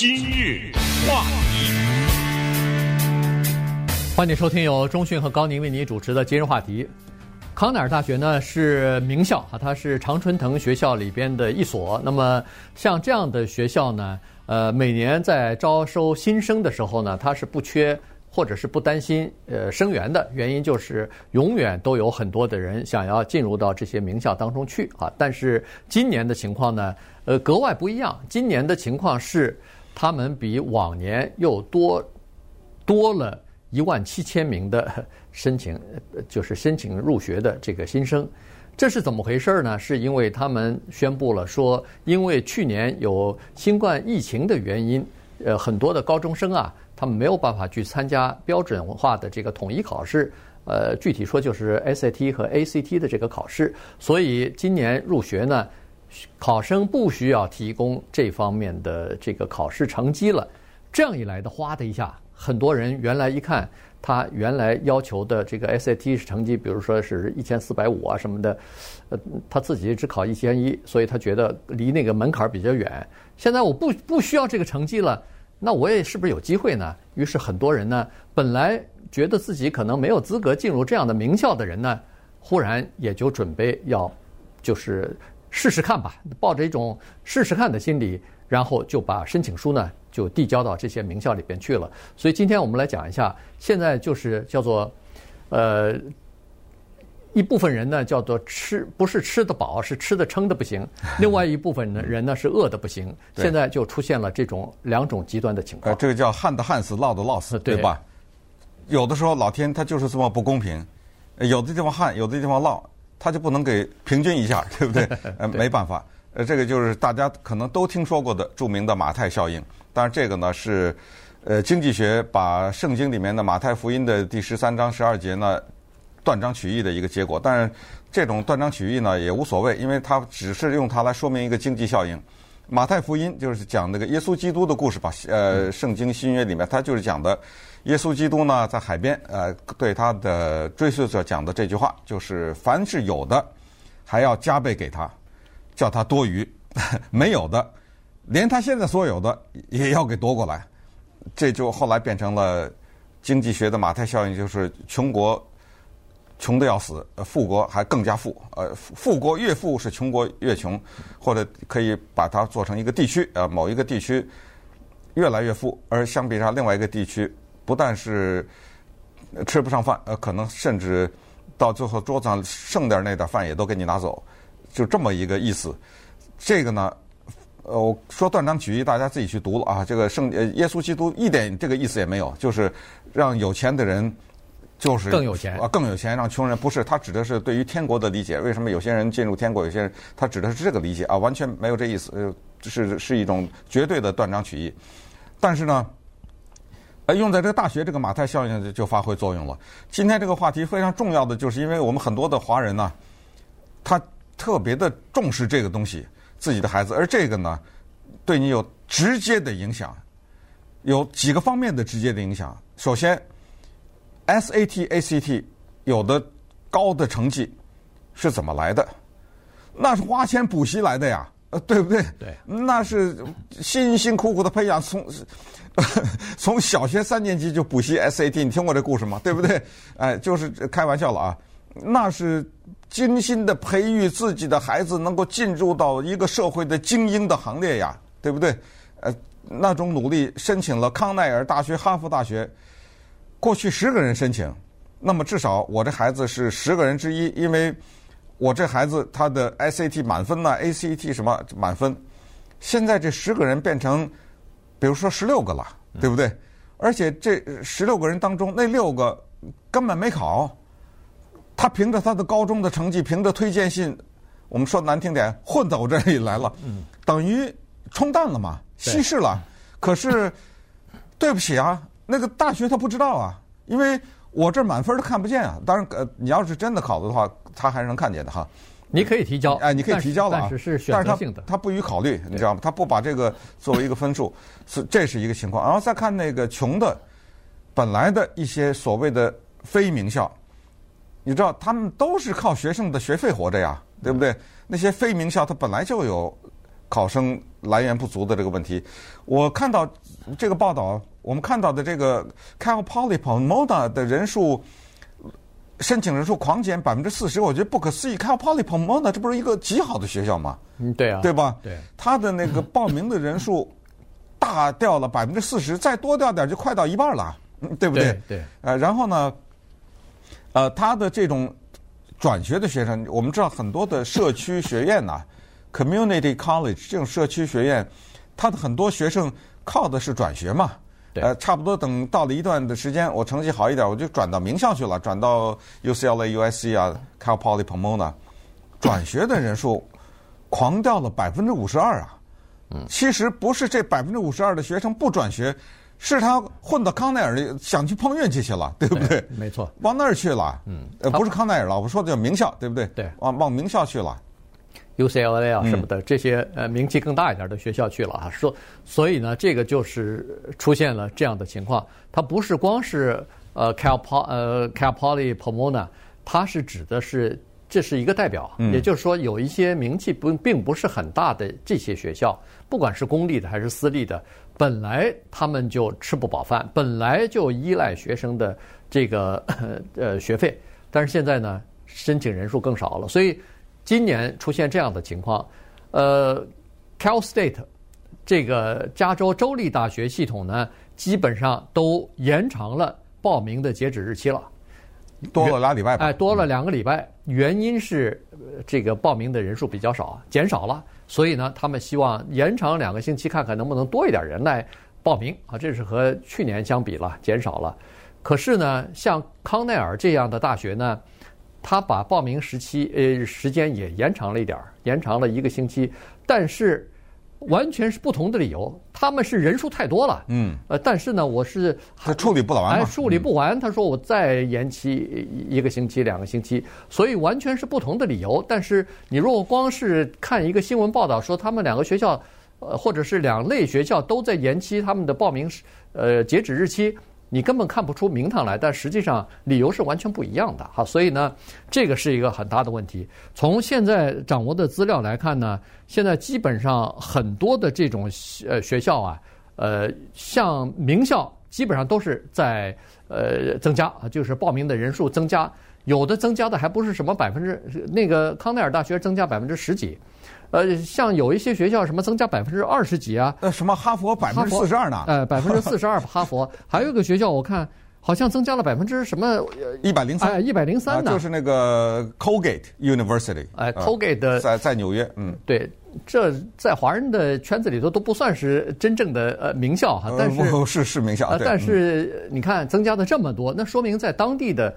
今日话题，欢迎收听由中讯和高宁为您主持的今日话题。康奈尔大学呢是名校啊，它是常春藤学校里边的一所。那么像这样的学校呢，呃，每年在招收新生的时候呢，它是不缺或者是不担心呃生源的。原因就是永远都有很多的人想要进入到这些名校当中去啊。但是今年的情况呢，呃，格外不一样。今年的情况是，他们比往年又多多了一万七千名的申请，就是申请入学的这个新生，这是怎么回事呢？是因为他们宣布了说，因为去年有新冠疫情的原因，呃，很多的高中生啊，他们没有办法去参加标准化的这个统一考试，呃，具体说就是 SAT 和 ACT 的这个考试，所以今年入学呢。考生不需要提供这方面的这个考试成绩了，这样一来的，哗的一下，很多人原来一看他原来要求的这个 SAT 成绩，比如说是一千四百五啊什么的，呃，他自己只考一千一，所以他觉得离那个门槛比较远。现在我不不需要这个成绩了，那我也是不是有机会呢？于是很多人呢，本来觉得自己可能没有资格进入这样的名校的人呢，忽然也就准备要就是。试试看吧，抱着一种试试看的心理，然后就把申请书呢就递交到这些名校里边去了。所以今天我们来讲一下，现在就是叫做，呃，一部分人呢叫做吃不是吃得饱，是吃得撑的不行；另外一部分呢人呢是饿的不行。现在就出现了这种两种极端的情况。呃，这个叫旱的旱死，涝的涝死，对吧？有的时候老天他就是这么不公平，有的地方旱，有的地方涝。他就不能给平均一下，对不对？呃，没办法。呃，这个就是大家可能都听说过的著名的马太效应。当然，这个呢是呃经济学把圣经里面的马太福音的第十三章十二节呢断章取义的一个结果。但是这种断章取义呢也无所谓，因为它只是用它来说明一个经济效应。马太福音就是讲那个耶稣基督的故事吧？呃，圣经新约里面它就是讲的。耶稣基督呢，在海边，呃，对他的追随者讲的这句话，就是凡是有的，还要加倍给他，叫他多余；没有的，连他现在所有的也要给夺过来。这就后来变成了经济学的马太效应，就是穷国穷得要死，富国还更加富。呃，富国越富是穷国越穷，或者可以把它做成一个地区，呃，某一个地区越来越富，而相比上另外一个地区。不但是吃不上饭，呃，可能甚至到最后桌子上剩点那点饭也都给你拿走，就这么一个意思。这个呢，呃，我说断章取义，大家自己去读了啊。这个圣呃耶稣基督一点这个意思也没有，就是让有钱的人就是更有钱啊，更有钱，让穷人不是。他指的是对于天国的理解。为什么有些人进入天国，有些人他指的是这个理解啊？完全没有这意思，呃，是是一种绝对的断章取义。但是呢。呃，用在这个大学这个马太效应就就发挥作用了。今天这个话题非常重要的，就是因为我们很多的华人呢，他特别的重视这个东西，自己的孩子，而这个呢，对你有直接的影响，有几个方面的直接的影响。首先，SAT、ACT 有的高的成绩是怎么来的？那是花钱补习来的呀。呃，对不对？对，那是辛辛苦苦的培养，从 从小学三年级就补习 SAT，你听过这故事吗？对不对？哎，就是开玩笑了啊。那是精心的培育自己的孩子，能够进入到一个社会的精英的行列呀，对不对？呃，那种努力，申请了康奈尔大学、哈佛大学，过去十个人申请，那么至少我这孩子是十个人之一，因为。我这孩子他的 SAT 满分呢，ACT 什么满分？现在这十个人变成，比如说十六个了，对不对？而且这十六个人当中，那六个根本没考，他凭着他的高中的成绩，凭着推荐信，我们说难听点，混到我这里来了，等于冲淡了嘛，稀释了。可是对不起啊，那个大学他不知道啊，因为。我这满分都看不见啊！当然，呃，你要是真的考的话，他还是能看见的哈。你可以提交，哎，你可以提交了啊。但是是选择性的，他不予考虑，你知道吗？他不把这个作为一个分数，是这是一个情况。然后再看那个穷的，本来的一些所谓的非名校，你知道他们都是靠学生的学费活着呀，对不对？那些非名校，他本来就有考生来源不足的这个问题。我看到这个报道，我们看到的这个 Cal Poly Pomona 的人数申请人数狂减百分之四十，我觉得不可思议。Cal Poly Pomona 这不是一个极好的学校吗？嗯，对啊，对吧？对，他的那个报名的人数大掉了百分之四十，再多掉点就快到一半了，对不对？对，对呃，然后呢，呃，他的这种。转学的学生，我们知道很多的社区学院呐，community college 这种社区学院，他的很多学生靠的是转学嘛。对。呃，差不多等到了一段的时间，我成绩好一点，我就转到名校去了，转到 UCLA、USC 啊，Cal Poly Pomona，转学的人数狂掉了百分之五十二啊。嗯。其实不是这百分之五十二的学生不转学。是他混到康奈尔里，想去碰运气去了，对不对？没错，往那儿去了。嗯，呃，不是康奈尔了，我说的叫名校，对不对？对，往往名校去了，UCLA 啊什么的、嗯、这些呃名气更大一点的学校去了啊。说，所以呢，这个就是出现了这样的情况。它不是光是呃 Cal Poly 呃 Cal Poly Pomona，它是指的是这是一个代表，嗯、也就是说有一些名气不并不是很大的这些学校，不管是公立的还是私立的。本来他们就吃不饱饭，本来就依赖学生的这个呃学费，但是现在呢，申请人数更少了，所以今年出现这样的情况。呃，Cal State 这个加州州立大学系统呢，基本上都延长了报名的截止日期了，多了俩礼拜吧？哎，多了两个礼拜，原因是这个报名的人数比较少，减少了。所以呢，他们希望延长两个星期，看看能不能多一点人来报名啊。这是和去年相比了，减少了。可是呢，像康奈尔这样的大学呢，他把报名时期呃时间也延长了一点儿，延长了一个星期，但是。完全是不同的理由，他们是人数太多了，嗯，呃，但是呢，我是还处理不完，哎，处理不完。他说我再延期一个星期、两个星期，所以完全是不同的理由。但是你如果光是看一个新闻报道说他们两个学校，呃，或者是两类学校都在延期他们的报名呃截止日期。你根本看不出名堂来，但实际上理由是完全不一样的哈，所以呢，这个是一个很大的问题。从现在掌握的资料来看呢，现在基本上很多的这种呃学校啊，呃，像名校基本上都是在呃增加啊，就是报名的人数增加，有的增加的还不是什么百分之，那个康奈尔大学增加百分之十几。呃，像有一些学校什么增加百分之二十几啊？呃，什么哈佛百分之四十二呢？呃，百分之四十二，哈佛 还有一个学校，我看好像增加了百分之什么一百零三，哎，一百零三呢？就是那个 Colgate University，哎，Colgate 的在在纽约，嗯，对，这在华人的圈子里头都不算是真正的呃名校哈，但是是是名校，但是你看增加的这么多，那说明在当地的。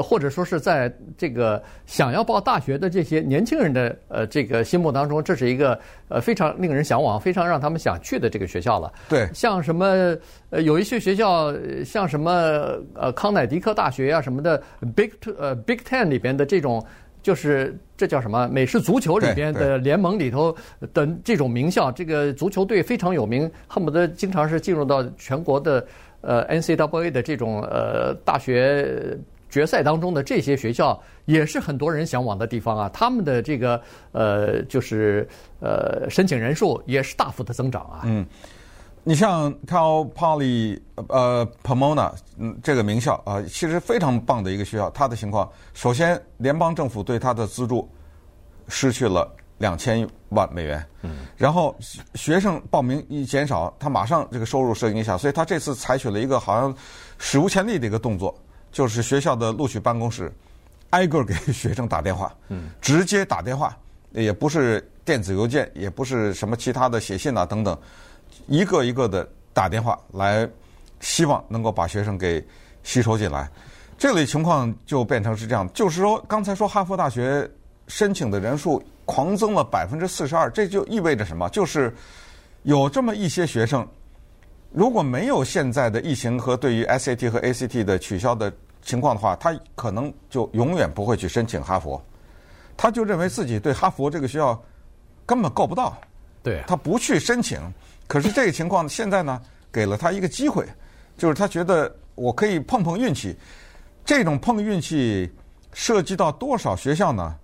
或者说是在这个想要报大学的这些年轻人的呃这个心目当中，这是一个呃非常令人向往、非常让他们想去的这个学校了。对，像什么呃有一些学校，像什么呃康乃狄克大学啊什么的，Big 呃 Big Ten 里边的这种，就是这叫什么美式足球里边的联盟里头的这种名校，这个足球队非常有名，恨不得经常是进入到全国的呃 NCAA 的这种呃大学。决赛当中的这些学校也是很多人向往的地方啊，他们的这个呃，就是呃，申请人数也是大幅的增长啊。嗯，你像 Cal Poly 呃 Pomona 嗯这个名校啊，其实非常棒的一个学校。它的情况，首先联邦政府对它的资助失去了两千万美元，嗯，然后学生报名一减少，他马上这个收入受影响，所以他这次采取了一个好像史无前例的一个动作。就是学校的录取办公室，挨个给学生打电话，直接打电话，也不是电子邮件，也不是什么其他的写信啊等等，一个一个的打电话来，希望能够把学生给吸收进来。这类情况就变成是这样，就是说刚才说哈佛大学申请的人数狂增了百分之四十二，这就意味着什么？就是有这么一些学生。如果没有现在的疫情和对于 SAT 和 ACT 的取消的情况的话，他可能就永远不会去申请哈佛。他就认为自己对哈佛这个学校根本够不到，对，他不去申请。可是这个情况现在呢，给了他一个机会，就是他觉得我可以碰碰运气。这种碰运气涉及到多少学校呢？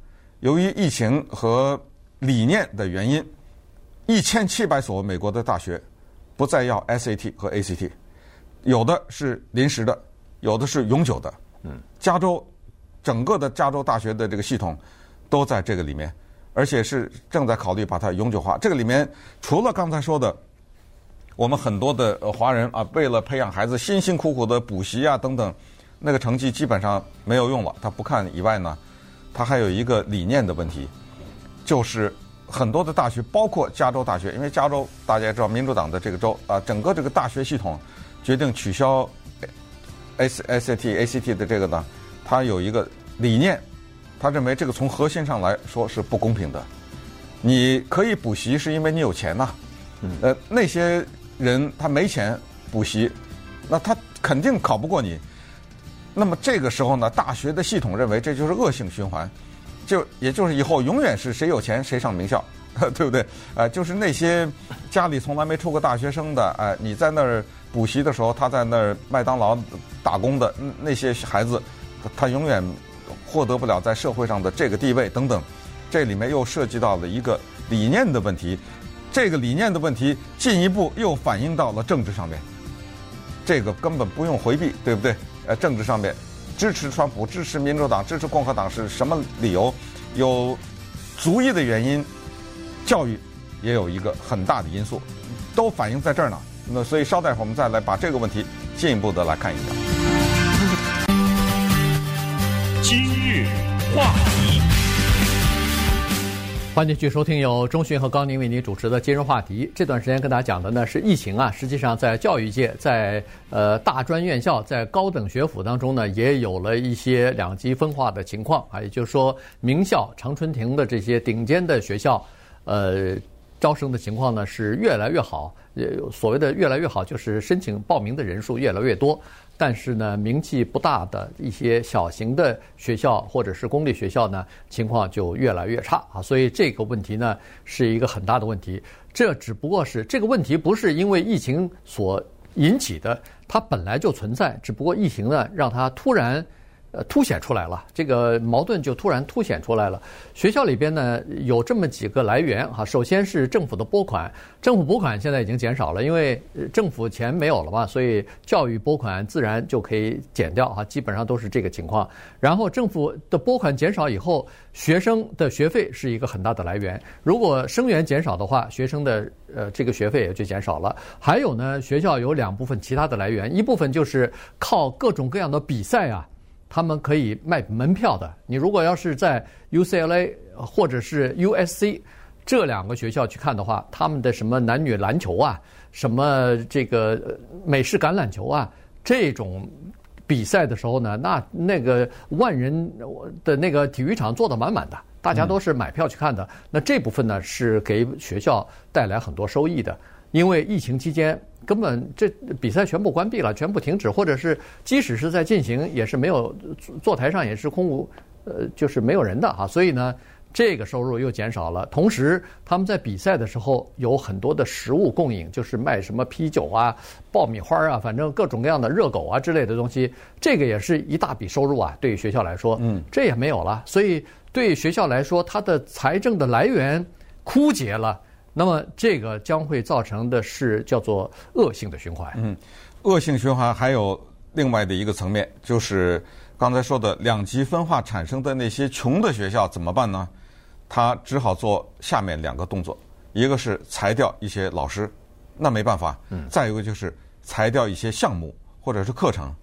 由于疫情和理念的原因。一千七百所美国的大学不再要 SAT 和 ACT，有的是临时的，有的是永久的。嗯，加州整个的加州大学的这个系统都在这个里面，而且是正在考虑把它永久化。这个里面除了刚才说的，我们很多的华人啊，为了培养孩子辛辛苦苦的补习啊等等，那个成绩基本上没有用了，他不看以外呢。他还有一个理念的问题，就是很多的大学，包括加州大学，因为加州大家也知道民主党的这个州啊，整个这个大学系统决定取消 S S A T A C T 的这个呢，它有一个理念，他认为这个从核心上来说是不公平的。你可以补习是因为你有钱呐，呃，那些人他没钱补习，那他肯定考不过你。那么这个时候呢，大学的系统认为这就是恶性循环，就也就是以后永远是谁有钱谁上名校，对不对？呃，就是那些家里从来没出过大学生的，哎，你在那儿补习的时候，他在那儿麦当劳打工的那些孩子，他永远获得不了在社会上的这个地位等等。这里面又涉及到了一个理念的问题，这个理念的问题进一步又反映到了政治上面，这个根本不用回避，对不对？呃，政治上面支持川普、支持民主党、支持共和党是什么理由？有族裔的原因，教育也有一个很大的因素，都反映在这儿呢。那所以稍待会儿我们再来把这个问题进一步的来看一下。今日话题。欢迎继续收听由钟讯和高宁为您主持的今日话题。这段时间跟大家讲的呢是疫情啊，实际上在教育界，在呃大专院校，在高等学府当中呢，也有了一些两极分化的情况啊。也就是说，名校常春藤的这些顶尖的学校，呃，招生的情况呢是越来越好。呃，所谓的越来越好，就是申请报名的人数越来越多。但是呢，名气不大的一些小型的学校或者是公立学校呢，情况就越来越差啊。所以这个问题呢，是一个很大的问题。这只不过是这个问题不是因为疫情所引起的，它本来就存在，只不过疫情呢让它突然。呃，凸显出来了，这个矛盾就突然凸显出来了。学校里边呢有这么几个来源哈，首先是政府的拨款，政府拨款现在已经减少了，因为政府钱没有了嘛，所以教育拨款自然就可以减掉哈，基本上都是这个情况。然后政府的拨款减少以后，学生的学费是一个很大的来源。如果生源减少的话，学生的呃这个学费也就减少了。还有呢，学校有两部分其他的来源，一部分就是靠各种各样的比赛啊。他们可以卖门票的。你如果要是在 UCLA 或者是 USC 这两个学校去看的话，他们的什么男女篮球啊，什么这个美式橄榄球啊，这种比赛的时候呢，那那个万人的那个体育场坐得满满的，大家都是买票去看的。那这部分呢，是给学校带来很多收益的。因为疫情期间根本这比赛全部关闭了，全部停止，或者是即使是在进行，也是没有坐台上也是空无，呃，就是没有人的哈。所以呢，这个收入又减少了。同时，他们在比赛的时候有很多的食物供应，就是卖什么啤酒啊、爆米花啊，反正各种各样的热狗啊之类的东西，这个也是一大笔收入啊。对于学校来说，嗯，这也没有了。所以对学校来说，它的财政的来源枯竭了。那么，这个将会造成的是叫做恶性的循环。嗯，恶性循环还有另外的一个层面，就是刚才说的两极分化产生的那些穷的学校怎么办呢？他只好做下面两个动作：一个是裁掉一些老师，那没办法；嗯，再一个就是裁掉一些项目或者是课程。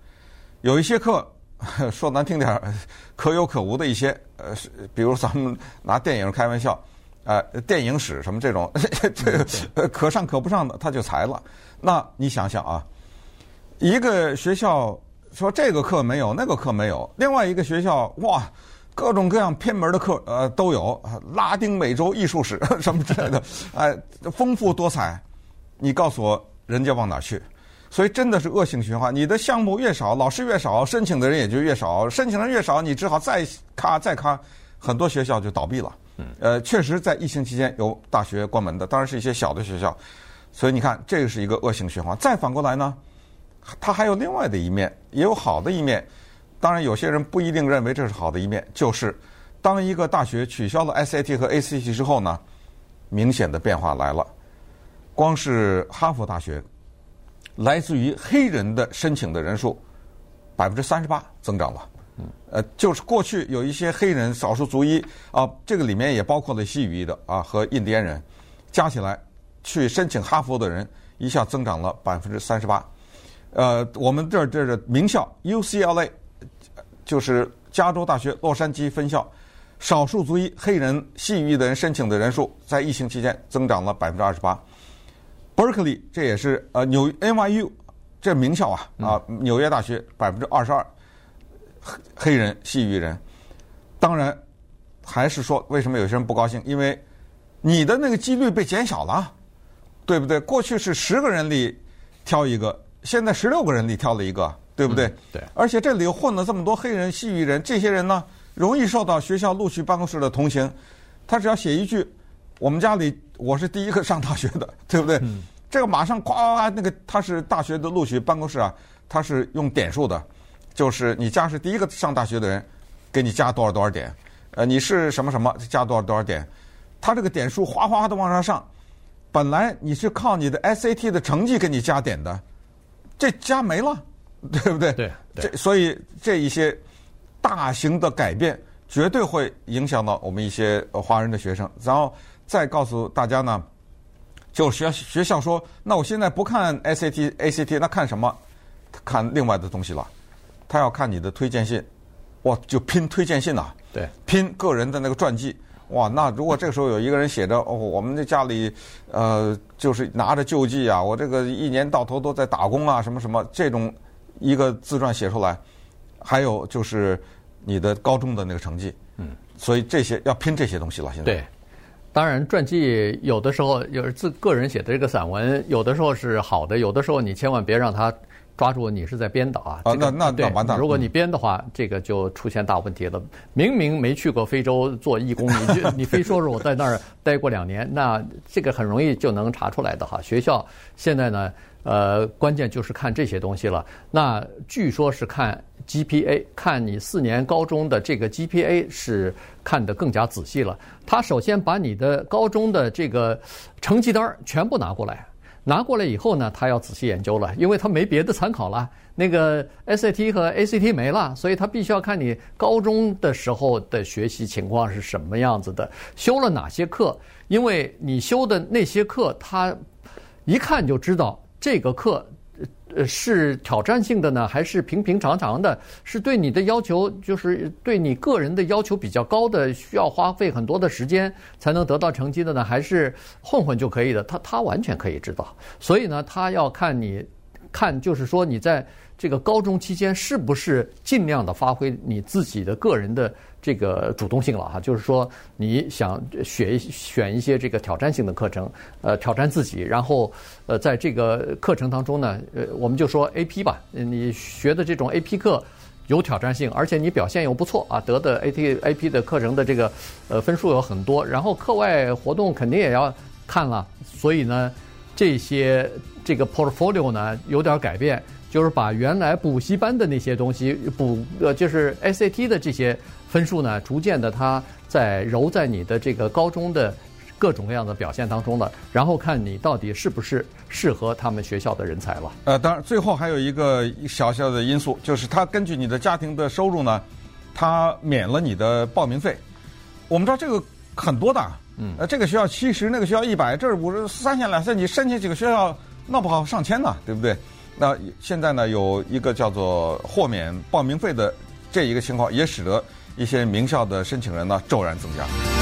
有一些课 说难听点儿，可有可无的一些，呃，比如咱们拿电影开玩笑。呃，电影史什么这种，这个可上可不上的，他就裁了。那你想想啊，一个学校说这个课没有，那个课没有；另外一个学校哇，各种各样偏门的课呃都有，拉丁美洲艺术史 什么之类的，哎，丰富多彩。你告诉我，人家往哪去？所以真的是恶性循环。你的项目越少，老师越少，申请的人也就越少，申请的人越少，你只好再咔再咔，很多学校就倒闭了。呃，确实在疫情期间有大学关门的，当然是一些小的学校，所以你看，这个是一个恶性循环。再反过来呢，它还有另外的一面，也有好的一面。当然，有些人不一定认为这是好的一面，就是当一个大学取消了 SAT 和 ACT 之后呢，明显的变化来了。光是哈佛大学，来自于黑人的申请的人数百分之三十八增长了。嗯，呃，就是过去有一些黑人少数族裔啊，这个里面也包括了西语裔的啊和印第安人，加起来去申请哈佛的人一下增长了百分之三十八。呃，我们这儿这儿的名校 UCLA，就是加州大学洛杉矶分校，少数族裔黑人、西语裔的人申请的人数在疫情期间增长了百分之二十八。Berkeley 这也是呃纽 NYU 这名校啊啊纽约大学百分之二十二。黑黑人、西语人，当然还是说，为什么有些人不高兴？因为你的那个几率被减小了，对不对？过去是十个人里挑一个，现在十六个人里挑了一个，对不对？嗯、对。而且这里混了这么多黑人、西语人，这些人呢，容易受到学校录取办公室的同情。他只要写一句：“我们家里我是第一个上大学的，对不对？”嗯、这个马上咵，那个他是大学的录取办公室啊，他是用点数的。就是你家是第一个上大学的人，给你加多少多少点，呃，你是什么什么加多少多少点，他这个点数哗哗的往上上，本来你是靠你的 SAT 的成绩给你加点的，这加没了，对不对？对，对这所以这一些大型的改变绝对会影响到我们一些华人的学生。然后再告诉大家呢，就学学校说，那我现在不看 SAT ACT，那看什么？看另外的东西了。他要看你的推荐信，哇，就拼推荐信呐、啊，对，拼个人的那个传记，哇，那如果这个时候有一个人写着，哦，我们这家里，呃，就是拿着救济啊，我这个一年到头都在打工啊，什么什么，这种一个自传写出来，还有就是你的高中的那个成绩，嗯，所以这些要拼这些东西了，现在。对，当然传记有的时候有自个人写的这个散文，有的时候是好的，有的时候你千万别让他。抓住你是在编导啊！啊，那那那完蛋！如果你编的话，这个就出现大问题了。明明没去过非洲做义工，你就 你非说是我在那儿待过两年，那这个很容易就能查出来的哈。学校现在呢，呃，关键就是看这些东西了。那据说是看 GPA，看你四年高中的这个 GPA 是看得更加仔细了。他首先把你的高中的这个成绩单全部拿过来。拿过来以后呢，他要仔细研究了，因为他没别的参考了。那个 SAT 和 ACT 没了，所以他必须要看你高中的时候的学习情况是什么样子的，修了哪些课。因为你修的那些课，他一看就知道这个课。呃，是挑战性的呢，还是平平常常的？是对你的要求，就是对你个人的要求比较高的，需要花费很多的时间才能得到成绩的呢？还是混混就可以的？他他完全可以知道。所以呢，他要看你，看就是说你在这个高中期间是不是尽量的发挥你自己的个人的。这个主动性了哈，就是说你想学选一些这个挑战性的课程，呃，挑战自己，然后呃，在这个课程当中呢，呃，我们就说 AP 吧，你学的这种 AP 课有挑战性，而且你表现又不错啊，得的 AT AP 的课程的这个呃分数有很多，然后课外活动肯定也要看了，所以呢，这些这个 portfolio 呢有点改变，就是把原来补习班的那些东西补呃，就是 SAT 的这些。分数呢，逐渐的，它在揉在你的这个高中的各种各样的表现当中了，然后看你到底是不是适合他们学校的人才了。呃，当然，最后还有一个小小的因素，就是他根据你的家庭的收入呢，他免了你的报名费。我们知道这个很多的，嗯，呃，这个学校七十，那个学校一百，这是五十，三千两千，你申请几个学校闹不好上千呢，对不对？那现在呢，有一个叫做豁免报名费的这一个情况，也使得。一些名校的申请人呢，骤然增加。